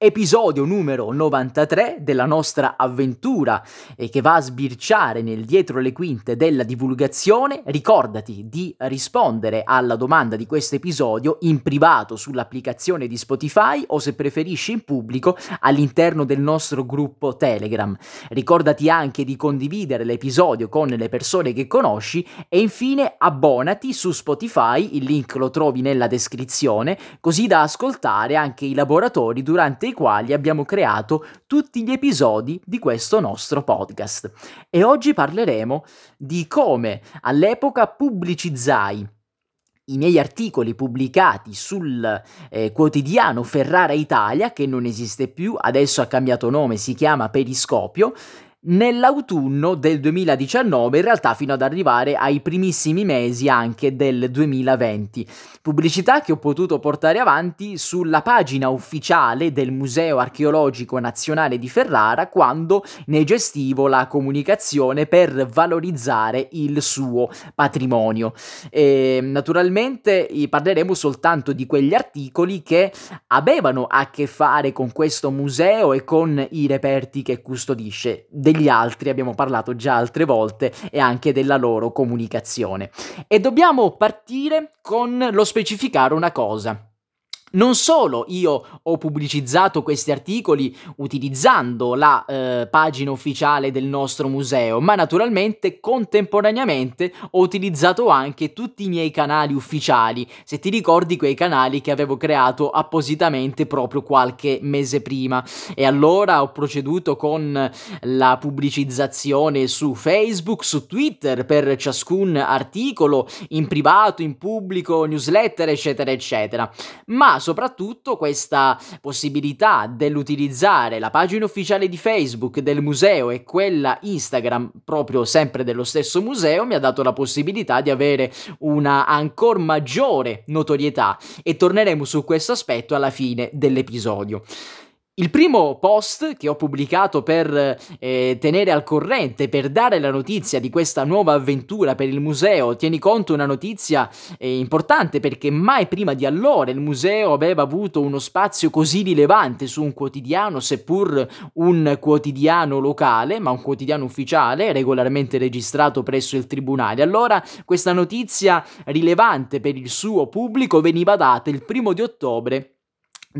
episodio numero 93 della nostra avventura e che va a sbirciare nel dietro le quinte della divulgazione. Ricordati di rispondere alla domanda di questo episodio in privato sull'applicazione di Spotify o se preferisci in pubblico all'interno del nostro gruppo Telegram. Ricordati anche di condividere l'episodio con le persone che conosci e infine abbonati su Spotify, il link lo trovi nella descrizione, così da ascoltare anche i laboratori durante dei quali abbiamo creato tutti gli episodi di questo nostro podcast. E oggi parleremo di come all'epoca pubblicizzai i miei articoli pubblicati sul eh, quotidiano Ferrara Italia, che non esiste più, adesso ha cambiato nome, si chiama Periscopio, nell'autunno del 2019, in realtà fino ad arrivare ai primissimi mesi anche del 2020. Pubblicità che ho potuto portare avanti sulla pagina ufficiale del Museo Archeologico Nazionale di Ferrara quando ne gestivo la comunicazione per valorizzare il suo patrimonio. E, naturalmente parleremo soltanto di quegli articoli che avevano a che fare con questo museo e con i reperti che custodisce degli altri abbiamo parlato già altre volte e anche della loro comunicazione. E dobbiamo partire con lo specificare una cosa. Non solo io ho pubblicizzato questi articoli utilizzando la eh, pagina ufficiale del nostro museo, ma naturalmente contemporaneamente ho utilizzato anche tutti i miei canali ufficiali, se ti ricordi quei canali che avevo creato appositamente proprio qualche mese prima. E allora ho proceduto con la pubblicizzazione su Facebook, su Twitter per ciascun articolo, in privato, in pubblico, newsletter, eccetera, eccetera. Ma soprattutto questa possibilità dell'utilizzare la pagina ufficiale di Facebook del museo e quella Instagram proprio sempre dello stesso museo mi ha dato la possibilità di avere una ancora maggiore notorietà e torneremo su questo aspetto alla fine dell'episodio. Il primo post che ho pubblicato per eh, tenere al corrente, per dare la notizia di questa nuova avventura per il museo, tieni conto una notizia eh, importante perché mai prima di allora il museo aveva avuto uno spazio così rilevante su un quotidiano, seppur un quotidiano locale, ma un quotidiano ufficiale, regolarmente registrato presso il tribunale. Allora questa notizia rilevante per il suo pubblico veniva data il primo di ottobre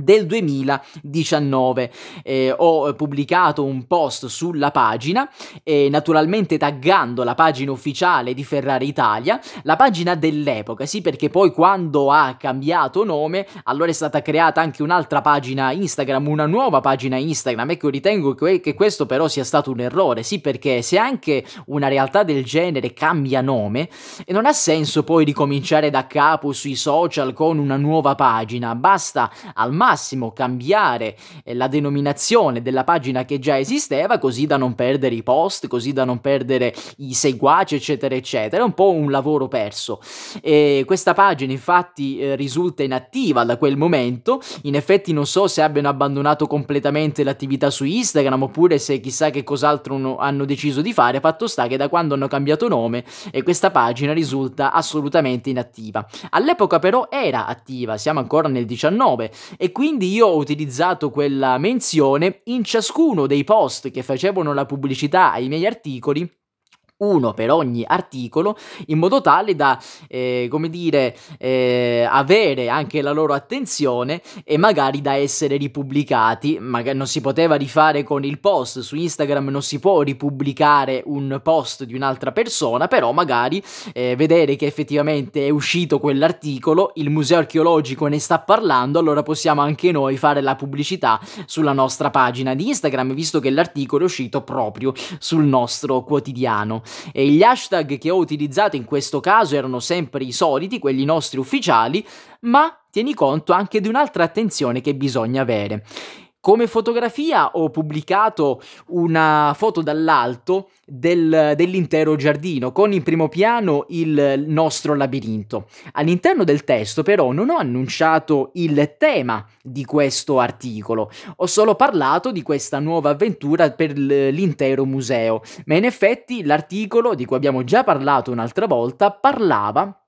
del 2019 eh, ho pubblicato un post sulla pagina eh, naturalmente taggando la pagina ufficiale di Ferrari Italia la pagina dell'epoca sì perché poi quando ha cambiato nome allora è stata creata anche un'altra pagina Instagram una nuova pagina Instagram. Ecco ritengo che, che questo però sia stato un errore sì perché se anche una realtà del genere cambia nome non ha senso poi ricominciare da capo sui social con una nuova pagina. Basta al massimo cambiare eh, la denominazione della pagina che già esisteva così da non perdere i post, così da non perdere i seguaci, eccetera, eccetera. È un po' un lavoro perso. E questa pagina infatti eh, risulta inattiva da quel momento. In effetti non so se abbiano abbandonato completamente l'attività su Instagram oppure se chissà che cos'altro hanno deciso di fare. Fatto sta che da quando hanno cambiato nome e questa pagina risulta assolutamente inattiva. All'epoca però era attiva, siamo ancora nel 19 e e quindi io ho utilizzato quella menzione in ciascuno dei post che facevano la pubblicità ai miei articoli uno per ogni articolo, in modo tale da, eh, come dire, eh, avere anche la loro attenzione e magari da essere ripubblicati. Magari non si poteva rifare con il post su Instagram, non si può ripubblicare un post di un'altra persona, però magari eh, vedere che effettivamente è uscito quell'articolo, il museo archeologico ne sta parlando, allora possiamo anche noi fare la pubblicità sulla nostra pagina di Instagram, visto che l'articolo è uscito proprio sul nostro quotidiano. E gli hashtag che ho utilizzato in questo caso erano sempre i soliti, quelli nostri ufficiali, ma tieni conto anche di un'altra attenzione che bisogna avere. Come fotografia ho pubblicato una foto dall'alto del, dell'intero giardino con in primo piano il nostro labirinto. All'interno del testo però non ho annunciato il tema di questo articolo, ho solo parlato di questa nuova avventura per l'intero museo, ma in effetti l'articolo di cui abbiamo già parlato un'altra volta parlava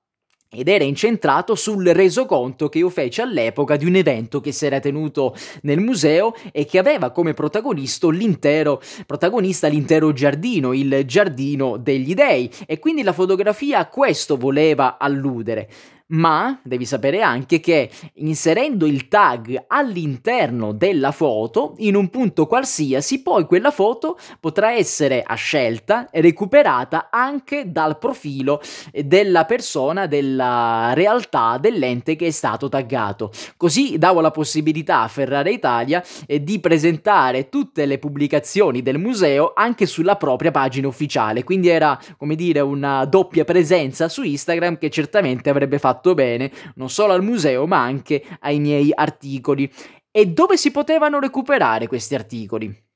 ed era incentrato sul resoconto che io feci all'epoca di un evento che si era tenuto nel museo e che aveva come protagonista l'intero, protagonista l'intero giardino, il giardino degli dei e quindi la fotografia a questo voleva alludere ma devi sapere anche che inserendo il tag all'interno della foto, in un punto qualsiasi, poi quella foto potrà essere a scelta recuperata anche dal profilo della persona, della realtà dell'ente che è stato taggato. Così davo la possibilità a Ferrari Italia eh, di presentare tutte le pubblicazioni del museo anche sulla propria pagina ufficiale, quindi era come dire una doppia presenza su Instagram che certamente avrebbe fatto fatto bene non solo al museo ma anche ai miei articoli. E dove si potevano recuperare questi articoli?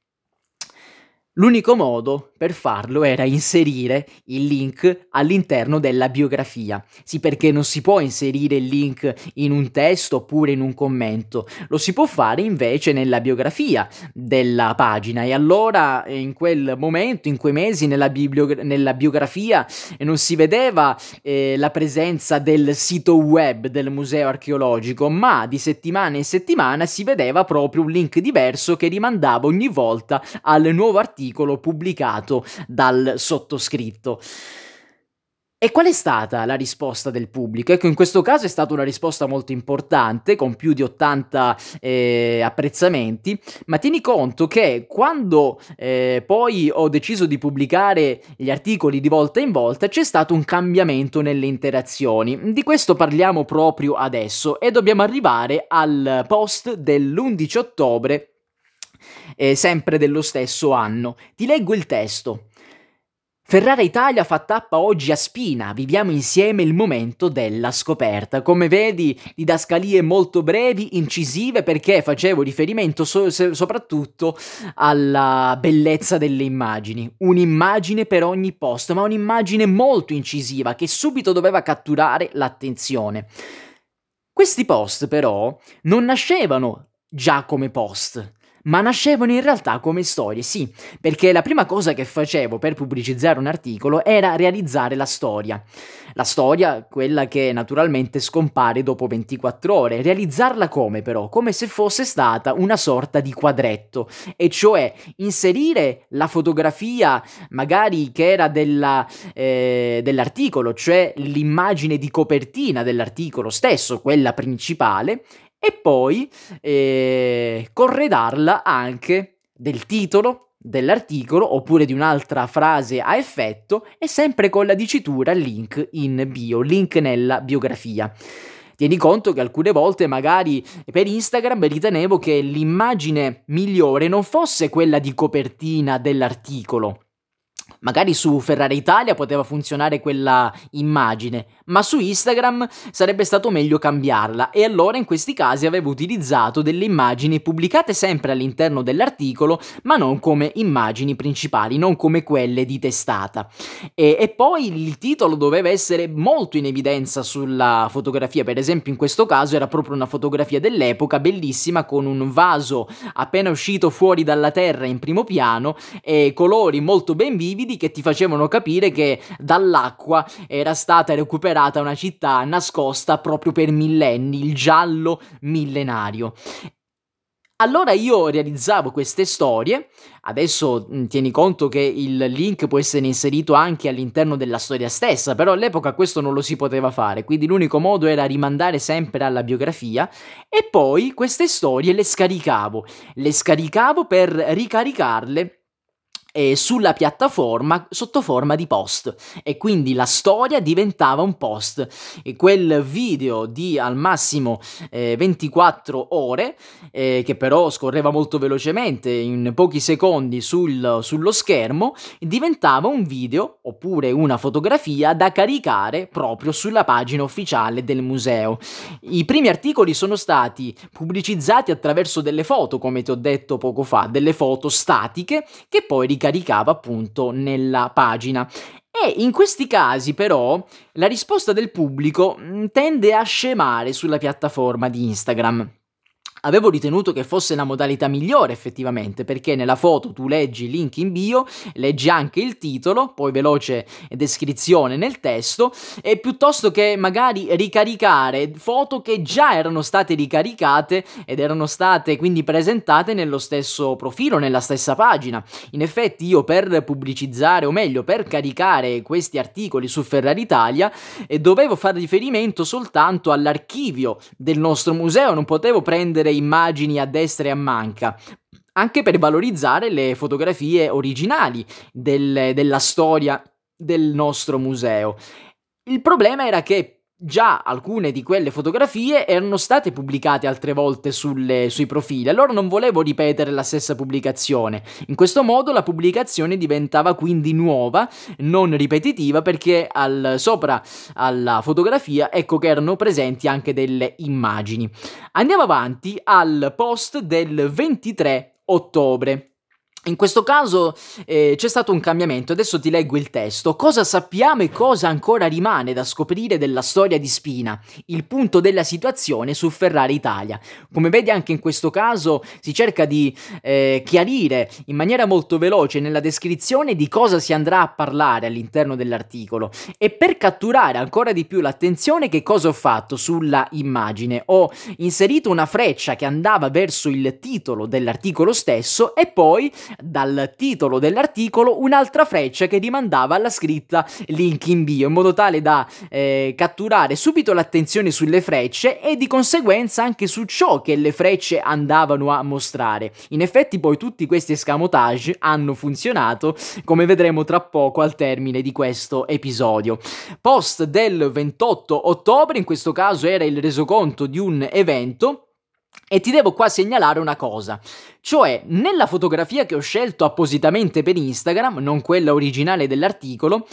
L'unico modo per farlo era inserire il link all'interno della biografia. Sì, perché non si può inserire il link in un testo oppure in un commento, lo si può fare invece nella biografia della pagina e allora in quel momento, in quei mesi, nella, bibliogra- nella biografia non si vedeva eh, la presenza del sito web del museo archeologico, ma di settimana in settimana si vedeva proprio un link diverso che rimandava ogni volta al nuovo articolo articolo pubblicato dal sottoscritto. E qual è stata la risposta del pubblico? Ecco, in questo caso è stata una risposta molto importante, con più di 80 eh, apprezzamenti, ma tieni conto che quando eh, poi ho deciso di pubblicare gli articoli di volta in volta c'è stato un cambiamento nelle interazioni. Di questo parliamo proprio adesso e dobbiamo arrivare al post dell'11 ottobre eh, sempre dello stesso anno. Ti leggo il testo. Ferrara Italia fa tappa oggi a Spina, viviamo insieme il momento della scoperta. Come vedi, didascalie molto brevi, incisive, perché facevo riferimento so- soprattutto alla bellezza delle immagini. Un'immagine per ogni post, ma un'immagine molto incisiva che subito doveva catturare l'attenzione. Questi post però non nascevano già come post, ma nascevano in realtà come storie, sì, perché la prima cosa che facevo per pubblicizzare un articolo era realizzare la storia. La storia, quella che naturalmente scompare dopo 24 ore. Realizzarla come però? Come se fosse stata una sorta di quadretto, e cioè inserire la fotografia magari che era della, eh, dell'articolo, cioè l'immagine di copertina dell'articolo stesso, quella principale, e poi eh, corredarla anche del titolo dell'articolo oppure di un'altra frase a effetto e sempre con la dicitura link in bio, link nella biografia. Tieni conto che alcune volte magari per Instagram ritenevo che l'immagine migliore non fosse quella di copertina dell'articolo, Magari su Ferrari Italia poteva funzionare quella immagine, ma su Instagram sarebbe stato meglio cambiarla e allora in questi casi avevo utilizzato delle immagini pubblicate sempre all'interno dell'articolo, ma non come immagini principali, non come quelle di testata. E, e poi il titolo doveva essere molto in evidenza sulla fotografia, per esempio in questo caso era proprio una fotografia dell'epoca bellissima con un vaso appena uscito fuori dalla terra in primo piano e colori molto ben vividi che ti facevano capire che dall'acqua era stata recuperata una città nascosta proprio per millenni, il giallo millenario. Allora io realizzavo queste storie, adesso mm, tieni conto che il link può essere inserito anche all'interno della storia stessa, però all'epoca questo non lo si poteva fare, quindi l'unico modo era rimandare sempre alla biografia e poi queste storie le scaricavo, le scaricavo per ricaricarle eh, sulla piattaforma sotto forma di post. E quindi la storia diventava un post. E quel video di al massimo eh, 24 ore eh, che però scorreva molto velocemente in pochi secondi sul, sullo schermo diventava un video oppure una fotografia da caricare proprio sulla pagina ufficiale del museo. I primi articoli sono stati pubblicizzati attraverso delle foto come ti ho detto poco fa delle foto statiche che poi ricaricavano caricava appunto nella pagina. E in questi casi però la risposta del pubblico mm, tende a scemare sulla piattaforma di Instagram. Avevo ritenuto che fosse la modalità migliore effettivamente, perché nella foto tu leggi il link in bio, leggi anche il titolo, poi veloce descrizione nel testo, e piuttosto che magari ricaricare foto che già erano state ricaricate ed erano state quindi presentate nello stesso profilo, nella stessa pagina. In effetti io per pubblicizzare, o meglio per caricare questi articoli su Ferrari Italia, eh, dovevo fare riferimento soltanto all'archivio del nostro museo, non potevo prendere immagini a destra e a manca anche per valorizzare le fotografie originali del, della storia del nostro museo. Il problema era che già alcune di quelle fotografie erano state pubblicate altre volte sulle, sui profili, allora non volevo ripetere la stessa pubblicazione. In questo modo la pubblicazione diventava quindi nuova, non ripetitiva, perché al, sopra alla fotografia ecco che erano presenti anche delle immagini. Andiamo avanti al post del 23 ottobre. In questo caso eh, c'è stato un cambiamento, adesso ti leggo il testo. Cosa sappiamo e cosa ancora rimane da scoprire della storia di Spina? Il punto della situazione su Ferrari Italia. Come vedi anche in questo caso si cerca di eh, chiarire in maniera molto veloce nella descrizione di cosa si andrà a parlare all'interno dell'articolo e per catturare ancora di più l'attenzione che cosa ho fatto sulla immagine? Ho inserito una freccia che andava verso il titolo dell'articolo stesso e poi dal titolo dell'articolo un'altra freccia che rimandava alla scritta link in bio in modo tale da eh, catturare subito l'attenzione sulle frecce e di conseguenza anche su ciò che le frecce andavano a mostrare. In effetti poi tutti questi escamotage hanno funzionato come vedremo tra poco al termine di questo episodio. Post del 28 ottobre, in questo caso era il resoconto di un evento e ti devo qua segnalare una cosa, cioè nella fotografia che ho scelto appositamente per Instagram, non quella originale dell'articolo,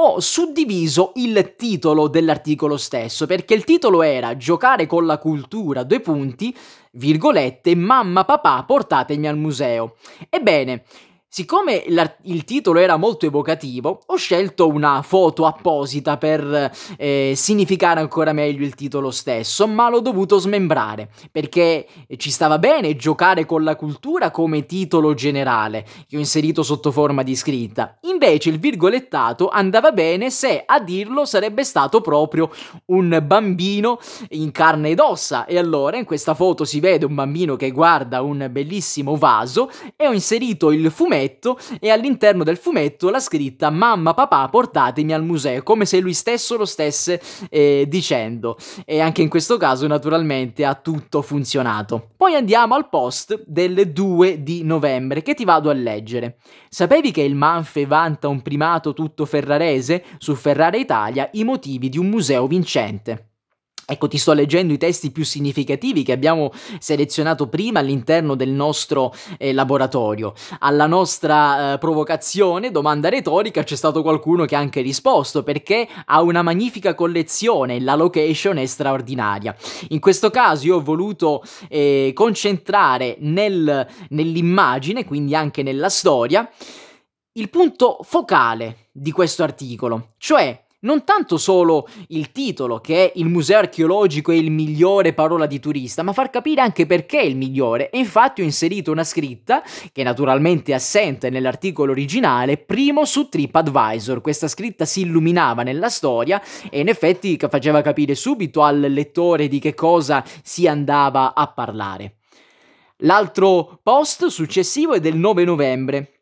ho suddiviso il titolo dell'articolo stesso, perché il titolo era Giocare con la cultura, due punti, virgolette, mamma papà portatemi al museo. Ebbene, Siccome il titolo era molto evocativo, ho scelto una foto apposita per eh, significare ancora meglio il titolo stesso, ma l'ho dovuto smembrare perché ci stava bene giocare con la cultura come titolo generale che ho inserito sotto forma di scritta. Invece il virgolettato andava bene se a dirlo sarebbe stato proprio un bambino in carne ed ossa. E allora in questa foto si vede un bambino che guarda un bellissimo vaso e ho inserito il fumetto fumetto e all'interno del fumetto la scritta mamma papà portatemi al museo come se lui stesso lo stesse eh, dicendo e anche in questo caso naturalmente ha tutto funzionato. Poi andiamo al post del 2 di novembre che ti vado a leggere. Sapevi che il Manfe vanta un primato tutto ferrarese? Su Ferrara Italia i motivi di un museo vincente. Ecco, ti sto leggendo i testi più significativi che abbiamo selezionato prima all'interno del nostro eh, laboratorio. Alla nostra eh, provocazione, domanda retorica, c'è stato qualcuno che ha anche risposto perché ha una magnifica collezione, la location è straordinaria. In questo caso io ho voluto eh, concentrare nel, nell'immagine, quindi anche nella storia, il punto focale di questo articolo, cioè non tanto solo il titolo, che è il museo archeologico è il migliore parola di turista, ma far capire anche perché è il migliore. E infatti ho inserito una scritta, che naturalmente è assente nell'articolo originale, primo su TripAdvisor. Questa scritta si illuminava nella storia e in effetti faceva capire subito al lettore di che cosa si andava a parlare. L'altro post successivo è del 9 novembre.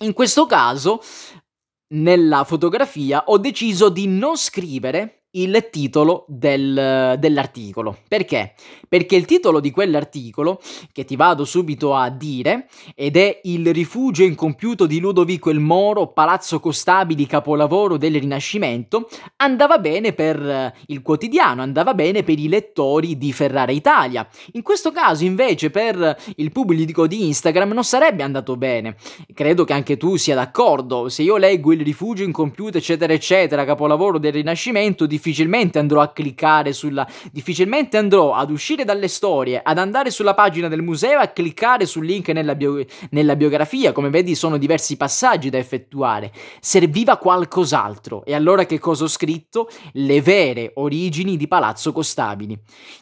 In questo caso nella fotografia ho deciso di non scrivere il titolo del, dell'articolo. Perché? Perché il titolo di quell'articolo, che ti vado subito a dire, ed è Il rifugio incompiuto di Ludovico il Moro, Palazzo Costabili, capolavoro del Rinascimento, andava bene per il quotidiano, andava bene per i lettori di Ferrara Italia. In questo caso, invece, per il pubblico di Instagram non sarebbe andato bene. Credo che anche tu sia d'accordo. Se io leggo Il rifugio incompiuto, eccetera, eccetera, capolavoro del Rinascimento di difficilmente andrò a cliccare sulla... difficilmente andrò ad uscire dalle storie, ad andare sulla pagina del museo e a cliccare sul link nella, bio... nella biografia. Come vedi sono diversi passaggi da effettuare. Serviva qualcos'altro. E allora che cosa ho scritto? Le vere origini di Palazzo Costabili.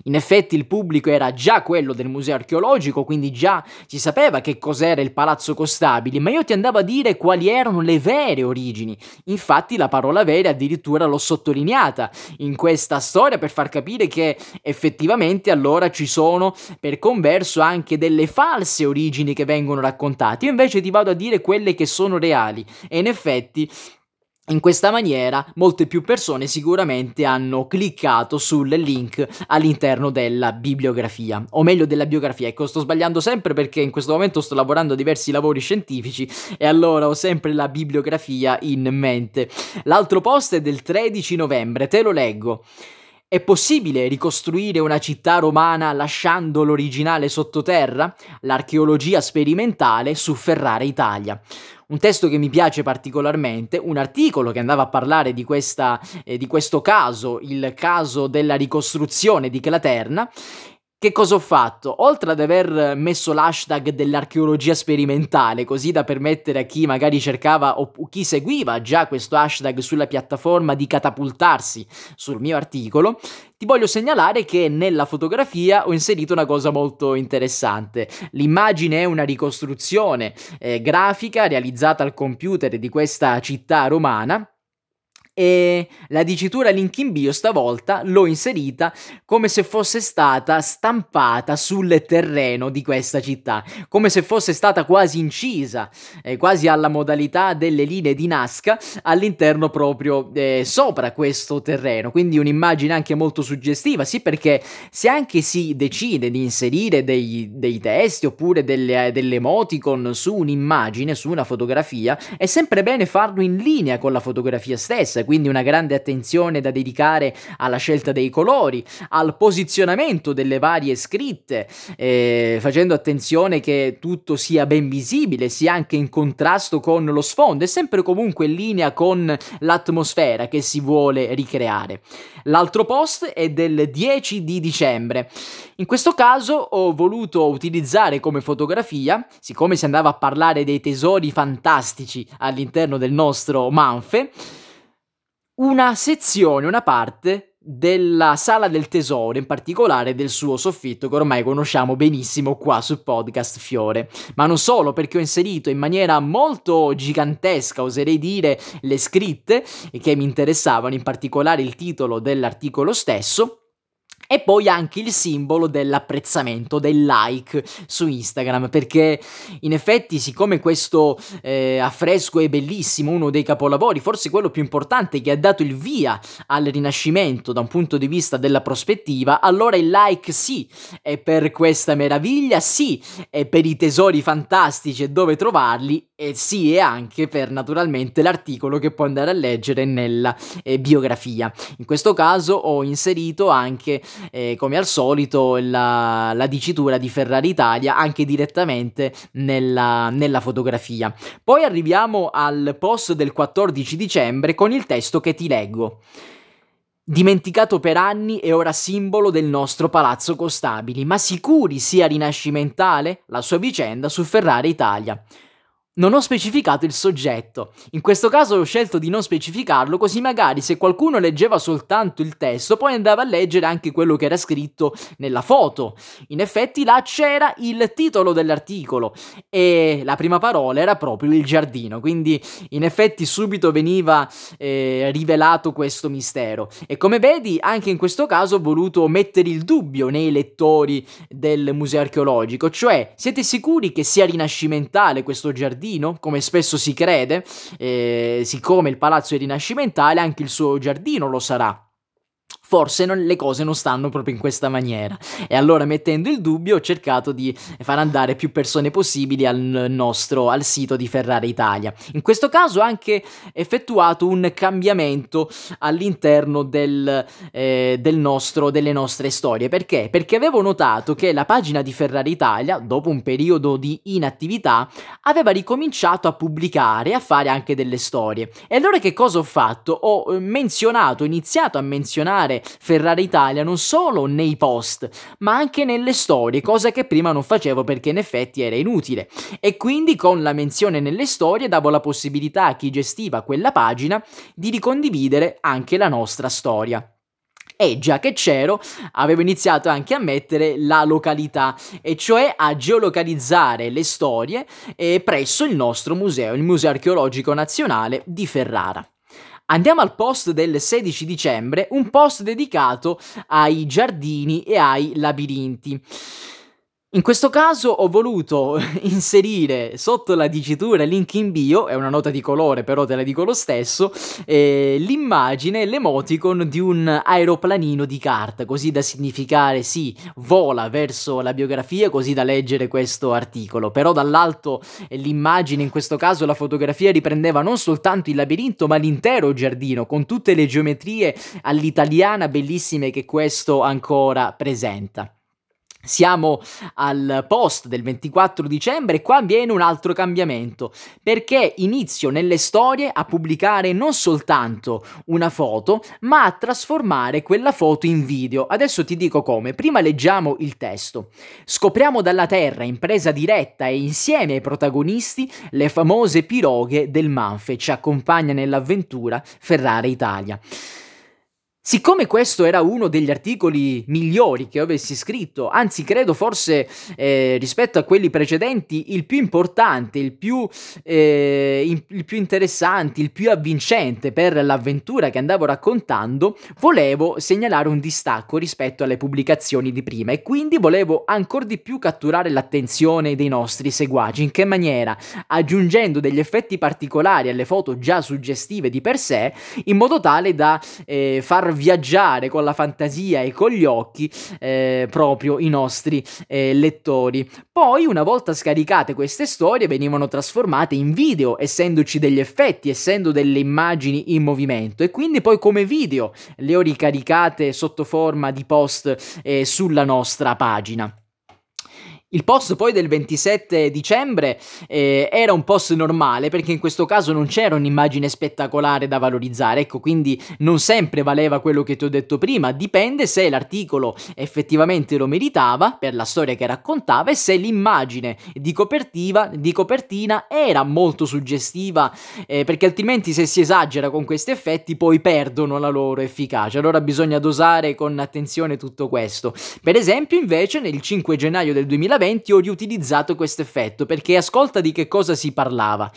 In effetti il pubblico era già quello del museo archeologico, quindi già si sapeva che cos'era il Palazzo Costabili, ma io ti andavo a dire quali erano le vere origini. Infatti la parola vera addirittura l'ho sottolineata in questa storia per far capire che effettivamente allora ci sono per converso anche delle false origini che vengono raccontate. Io invece ti vado a dire quelle che sono reali e in effetti in questa maniera molte più persone sicuramente hanno cliccato sul link all'interno della bibliografia, o meglio della biografia. Ecco, sto sbagliando sempre perché in questo momento sto lavorando a diversi lavori scientifici e allora ho sempre la bibliografia in mente. L'altro post è del 13 novembre, te lo leggo. È possibile ricostruire una città romana lasciando l'originale sottoterra? L'archeologia sperimentale su Ferrara Italia un testo che mi piace particolarmente, un articolo che andava a parlare di, questa, eh, di questo caso, il caso della ricostruzione di Claterna, che cosa ho fatto? Oltre ad aver messo l'hashtag dell'archeologia sperimentale, così da permettere a chi magari cercava o chi seguiva già questo hashtag sulla piattaforma di catapultarsi sul mio articolo, ti voglio segnalare che nella fotografia ho inserito una cosa molto interessante. L'immagine è una ricostruzione eh, grafica realizzata al computer di questa città romana e la dicitura link in bio stavolta l'ho inserita come se fosse stata stampata sul terreno di questa città, come se fosse stata quasi incisa, eh, quasi alla modalità delle linee di Nazca all'interno proprio eh, sopra questo terreno, quindi un'immagine anche molto suggestiva, sì perché se anche si decide di inserire dei, dei testi oppure delle, delle emoticon su un'immagine, su una fotografia, è sempre bene farlo in linea con la fotografia stessa, quindi una grande attenzione da dedicare alla scelta dei colori, al posizionamento delle varie scritte, eh, facendo attenzione che tutto sia ben visibile, sia anche in contrasto con lo sfondo e sempre comunque in linea con l'atmosfera che si vuole ricreare. L'altro post è del 10 di dicembre. In questo caso ho voluto utilizzare come fotografia, siccome si andava a parlare dei tesori fantastici all'interno del nostro Manfe, una sezione, una parte della sala del tesoro, in particolare del suo soffitto che ormai conosciamo benissimo qua sul podcast Fiore. Ma non solo, perché ho inserito in maniera molto gigantesca, oserei dire, le scritte che mi interessavano, in particolare il titolo dell'articolo stesso e poi anche il simbolo dell'apprezzamento, del like su Instagram, perché in effetti siccome questo eh, affresco è bellissimo, uno dei capolavori, forse quello più importante che ha dato il via al Rinascimento da un punto di vista della prospettiva, allora il like sì è per questa meraviglia, sì è per i tesori fantastici e dove trovarli, e sì è anche per naturalmente l'articolo che puoi andare a leggere nella eh, biografia. In questo caso ho inserito anche eh, come al solito la, la, dicitura di Ferrari Italia anche direttamente nella, nella fotografia. Poi arriviamo al post del 14 dicembre con il testo che ti leggo. Dimenticato per anni e ora simbolo del nostro palazzo Costabili, ma sicuri sia rinascimentale la sua vicenda su Ferrari Italia. Non ho specificato il soggetto. In questo caso ho scelto di non specificarlo, così magari se qualcuno leggeva soltanto il testo, poi andava a leggere anche quello che era scritto nella foto. In effetti là c'era il titolo dell'articolo e la prima parola era proprio il giardino, quindi in effetti subito veniva eh, rivelato questo mistero. E come vedi, anche in questo caso ho voluto mettere il dubbio nei lettori del museo archeologico, cioè siete sicuri che sia rinascimentale questo giardino? Giardino, come spesso si crede, eh, siccome il palazzo è rinascimentale, anche il suo giardino lo sarà. Forse non, le cose non stanno proprio in questa maniera. E allora, mettendo il dubbio, ho cercato di far andare più persone possibili al nostro al sito di Ferrari Italia. In questo caso ho anche effettuato un cambiamento all'interno del, eh, del nostro, delle nostre storie. Perché? Perché avevo notato che la pagina di Ferrari Italia, dopo un periodo di inattività, aveva ricominciato a pubblicare e a fare anche delle storie. E allora che cosa ho fatto? Ho eh, menzionato, iniziato a menzionare pubblicare Ferrari Italia non solo nei post, ma anche nelle storie, cosa che prima non facevo perché in effetti era inutile. E quindi con la menzione nelle storie davo la possibilità a chi gestiva quella pagina di ricondividere anche la nostra storia. E già che c'ero, avevo iniziato anche a mettere la località, e cioè a geolocalizzare le storie eh, presso il nostro museo, il Museo Archeologico Nazionale di Ferrara. Andiamo al post del 16 dicembre, un post dedicato ai giardini e ai labirinti. In questo caso ho voluto inserire sotto la dicitura link in bio, è una nota di colore però te la dico lo stesso, eh, l'immagine, l'emoticon di un aeroplanino di carta, così da significare sì, vola verso la biografia, così da leggere questo articolo. Però dall'alto eh, l'immagine, in questo caso la fotografia, riprendeva non soltanto il labirinto ma l'intero giardino, con tutte le geometrie all'italiana bellissime che questo ancora presenta. Siamo al post del 24 dicembre e qua avviene un altro cambiamento perché inizio nelle storie a pubblicare non soltanto una foto ma a trasformare quella foto in video. Adesso ti dico come. Prima leggiamo il testo. Scopriamo dalla Terra in presa diretta e insieme ai protagonisti le famose piroghe del Manfe. Ci accompagna nell'avventura Ferrari Italia. Siccome questo era uno degli articoli migliori che avessi scritto, anzi credo forse eh, rispetto a quelli precedenti il più importante, il più, eh, il più interessante, il più avvincente per l'avventura che andavo raccontando, volevo segnalare un distacco rispetto alle pubblicazioni di prima e quindi volevo ancora di più catturare l'attenzione dei nostri seguaci. In che maniera? Aggiungendo degli effetti particolari alle foto già suggestive di per sé, in modo tale da eh, far viaggiare con la fantasia e con gli occhi eh, proprio i nostri eh, lettori. Poi, una volta scaricate queste storie, venivano trasformate in video, essendoci degli effetti, essendo delle immagini in movimento, e quindi poi come video le ho ricaricate sotto forma di post eh, sulla nostra pagina. Il post poi del 27 dicembre eh, era un post normale perché in questo caso non c'era un'immagine spettacolare da valorizzare, ecco quindi non sempre valeva quello che ti ho detto prima, dipende se l'articolo effettivamente lo meritava per la storia che raccontava e se l'immagine di, di copertina era molto suggestiva eh, perché altrimenti se si esagera con questi effetti poi perdono la loro efficacia, allora bisogna dosare con attenzione tutto questo. Per esempio invece nel 5 gennaio del 2020 20 ho riutilizzato questo effetto perché ascolta di che cosa si parlava.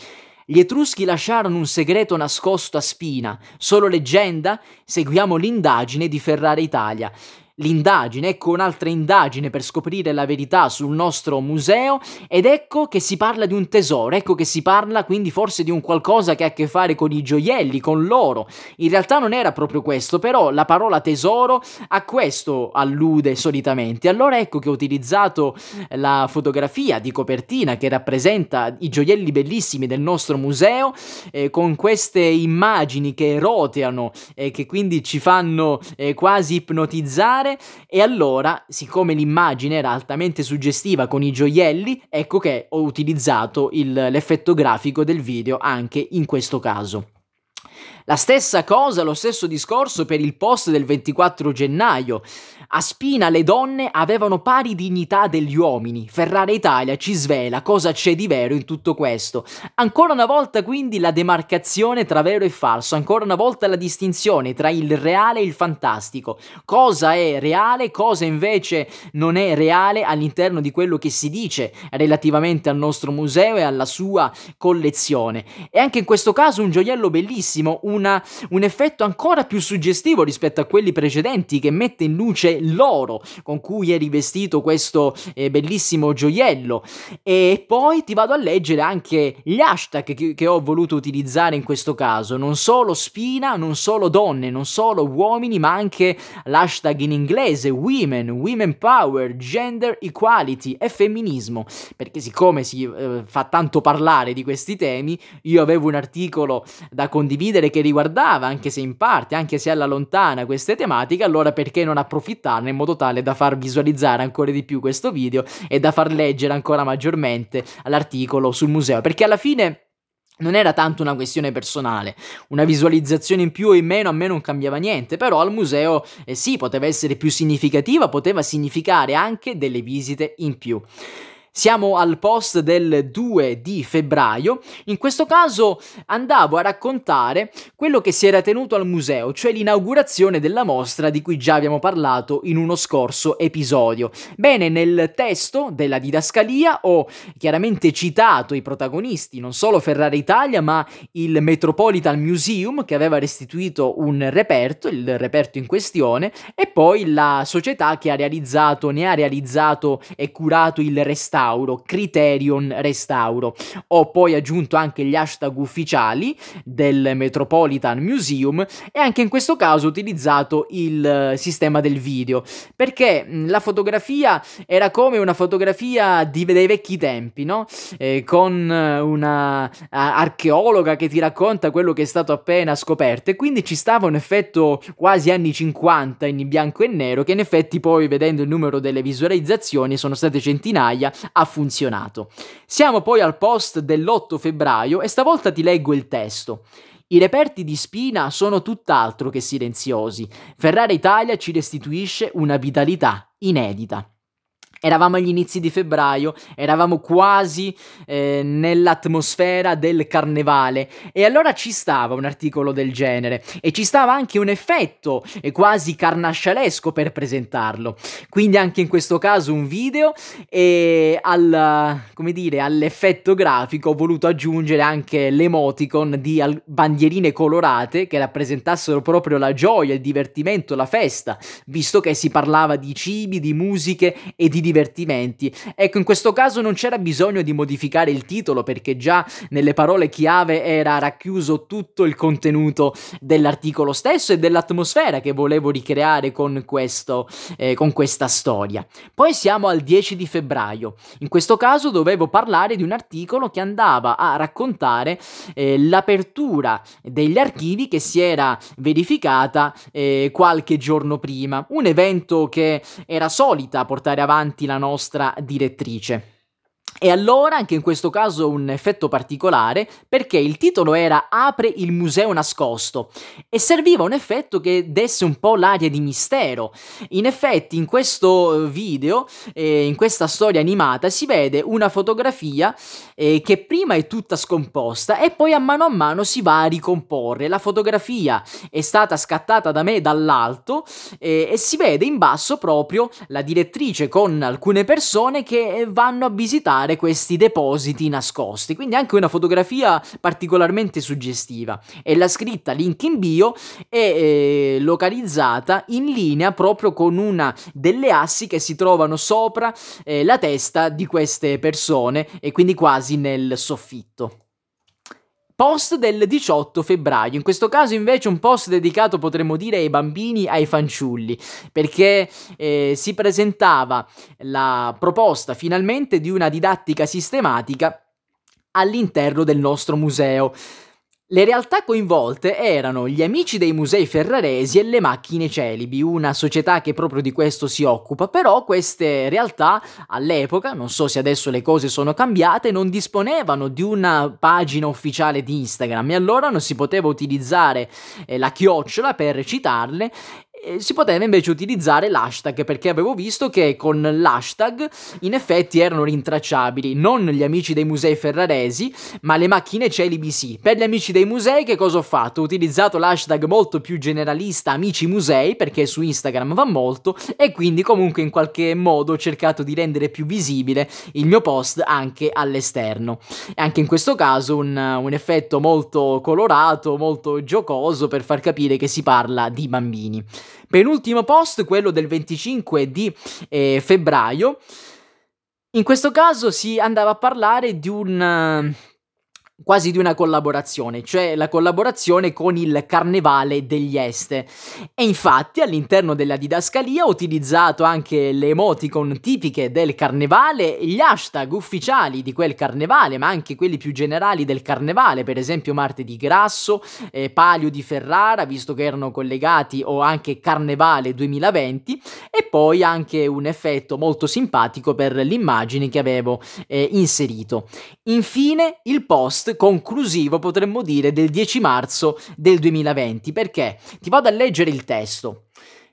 Gli Etruschi lasciarono un segreto nascosto a Spina. Solo leggenda? Seguiamo l'indagine di Ferrara Italia l'indagine, ecco un'altra indagine per scoprire la verità sul nostro museo ed ecco che si parla di un tesoro, ecco che si parla quindi forse di un qualcosa che ha a che fare con i gioielli, con l'oro. In realtà non era proprio questo, però la parola tesoro a questo allude solitamente. Allora ecco che ho utilizzato la fotografia di copertina che rappresenta i gioielli bellissimi del nostro museo eh, con queste immagini che roteano e eh, che quindi ci fanno eh, quasi ipnotizzare fare e allora, siccome l'immagine era altamente suggestiva con i gioielli, ecco che ho utilizzato il, l'effetto grafico del video anche in questo caso. La stessa cosa, lo stesso discorso per il post del 24 gennaio. A Spina le donne avevano pari dignità degli uomini. Ferrara Italia ci svela cosa c'è di vero in tutto questo. Ancora una volta quindi la demarcazione tra vero e falso, ancora una volta la distinzione tra il reale e il fantastico. Cosa è reale, cosa invece non è reale all'interno di quello che si dice relativamente al nostro museo e alla sua collezione. E anche in questo caso un gioiello bellissimo, un una, un effetto ancora più suggestivo rispetto a quelli precedenti che mette in luce l'oro con cui è rivestito questo eh, bellissimo gioiello. E poi ti vado a leggere anche gli hashtag che, che ho voluto utilizzare in questo caso, non solo spina, non solo donne, non solo uomini, ma anche l'hashtag in inglese women, women power, gender equality e femminismo, perché siccome si eh, fa tanto parlare di questi temi, io avevo un articolo da condividere che riguardava, anche se in parte, anche se alla lontana, queste tematiche, allora perché non approfittarne in modo tale da far visualizzare ancora di più questo video e da far leggere ancora maggiormente l'articolo sul museo, perché alla fine non era tanto una questione personale, una visualizzazione in più o in meno a me non cambiava niente, però al museo eh sì, poteva essere più significativa, poteva significare anche delle visite in più. Siamo al post del 2 di febbraio. In questo caso andavo a raccontare quello che si era tenuto al museo, cioè l'inaugurazione della mostra di cui già abbiamo parlato in uno scorso episodio. Bene, nel testo della didascalia ho chiaramente citato i protagonisti, non solo Ferrari Italia, ma il Metropolitan Museum che aveva restituito un reperto, il reperto in questione, e poi la società che ha realizzato, ne ha realizzato e curato il restauro restauro, Criterion restauro. Ho poi aggiunto anche gli hashtag ufficiali del Metropolitan Museum e anche in questo caso ho utilizzato il eh, sistema del video perché la fotografia era come una fotografia di, dei vecchi tempi, no? Eh, con eh, una archeologa che ti racconta quello che è stato appena scoperto e quindi ci stava un effetto quasi anni 50 in bianco e nero che in effetti poi vedendo il numero delle visualizzazioni sono state centinaia ha funzionato. Siamo poi al post dell'8 febbraio e stavolta ti leggo il testo. I reperti di Spina sono tutt'altro che silenziosi. Ferrara Italia ci restituisce una vitalità inedita. Eravamo agli inizi di febbraio, eravamo quasi eh, nell'atmosfera del carnevale e allora ci stava un articolo del genere e ci stava anche un effetto eh, quasi carnascialesco per presentarlo. Quindi anche in questo caso un video e al, dire, all'effetto grafico ho voluto aggiungere anche l'emoticon di al- bandierine colorate che rappresentassero proprio la gioia, il divertimento, la festa, visto che si parlava di cibi, di musiche e di divertimenti. Ecco, in questo caso non c'era bisogno di modificare il titolo perché già nelle parole chiave era racchiuso tutto il contenuto dell'articolo stesso e dell'atmosfera che volevo ricreare con, questo, eh, con questa storia. Poi siamo al 10 di febbraio. In questo caso dovevo parlare di un articolo che andava a raccontare eh, l'apertura degli archivi che si era verificata eh, qualche giorno prima. Un evento che era solita portare avanti avanti la nostra direttrice. E allora, anche in questo caso, un effetto particolare, perché il titolo era Apre il museo nascosto e serviva un effetto che desse un po' l'aria di mistero. In effetti, in questo video, eh, in questa storia animata, si vede una fotografia eh, che prima è tutta scomposta e poi a mano a mano si va a ricomporre. La fotografia è stata scattata da me dall'alto eh, e si vede in basso proprio la direttrice con alcune persone che vanno a visitare trovare questi depositi nascosti. Quindi anche una fotografia particolarmente suggestiva. E la scritta link in bio è eh, localizzata in linea proprio con una delle assi che si trovano sopra eh, la testa di queste persone e quindi quasi nel soffitto post del 18 febbraio. In questo caso invece un post dedicato potremmo dire ai bambini, ai fanciulli, perché eh, si presentava la proposta finalmente di una didattica sistematica all'interno del nostro museo. Le realtà coinvolte erano gli amici dei musei ferraresi e le macchine celibi, una società che proprio di questo si occupa, però queste realtà all'epoca, non so se adesso le cose sono cambiate, non disponevano di una pagina ufficiale di Instagram. E allora non si poteva utilizzare eh, la chiocciola per citarle si poteva invece utilizzare l'hashtag perché avevo visto che con l'hashtag in effetti erano rintracciabili non gli amici dei musei ferraresi ma le macchine celibi sì. Per gli amici dei musei che cosa ho fatto? Ho utilizzato l'hashtag molto più generalista amici musei perché su Instagram va molto e quindi comunque in qualche modo ho cercato di rendere più visibile il mio post anche all'esterno. E anche in questo caso un, un effetto molto colorato, molto giocoso per far capire che si parla di bambini. Penultimo post, quello del 25 di eh, febbraio. In questo caso si andava a parlare di un quasi di una collaborazione, cioè la collaborazione con il Carnevale degli Este. E infatti all'interno della didascalia ho utilizzato anche le emoticon tipiche del Carnevale, gli hashtag ufficiali di quel Carnevale, ma anche quelli più generali del Carnevale, per esempio Martedì Grasso, eh, Palio di Ferrara, visto che erano collegati, o anche Carnevale 2020, e poi anche un effetto molto simpatico per l'immagine che avevo eh, inserito. Infine il post conclusivo, potremmo dire, del 10 marzo del 2020. Perché? Ti vado a leggere il testo.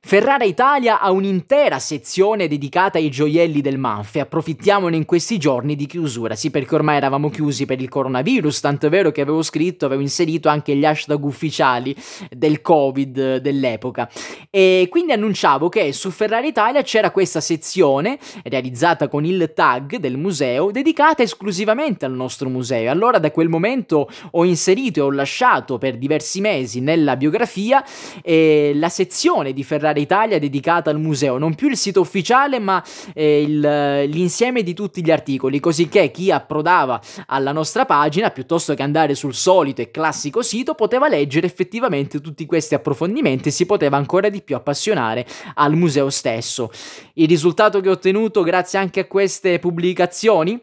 Ferrara Italia ha un'intera sezione dedicata ai gioielli del Manfe, approfittiamone in questi giorni di chiusura, sì perché ormai eravamo chiusi per il coronavirus, tanto è vero che avevo scritto, avevo inserito anche gli hashtag ufficiali del Covid dell'epoca. E quindi annunciavo che su Ferrara Italia c'era questa sezione realizzata con il tag del museo dedicata esclusivamente al nostro museo. Allora da quel momento ho inserito e ho lasciato per diversi mesi nella biografia eh, la sezione di Ferrara Italia dedicata al museo, non più il sito ufficiale ma eh, il, l'insieme di tutti gli articoli, così che chi approdava alla nostra pagina, piuttosto che andare sul solito e classico sito, poteva leggere effettivamente tutti questi approfondimenti e si poteva ancora di più appassionare al museo stesso. Il risultato che ho ottenuto grazie anche a queste pubblicazioni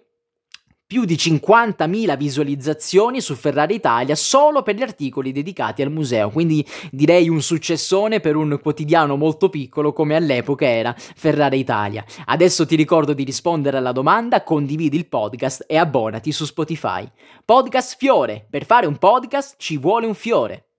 più di 50.000 visualizzazioni su Ferrari Italia solo per gli articoli dedicati al museo, quindi direi un successone per un quotidiano molto piccolo come all'epoca era Ferrari Italia. Adesso ti ricordo di rispondere alla domanda, condividi il podcast e abbonati su Spotify. Podcast Fiore, per fare un podcast ci vuole un fiore.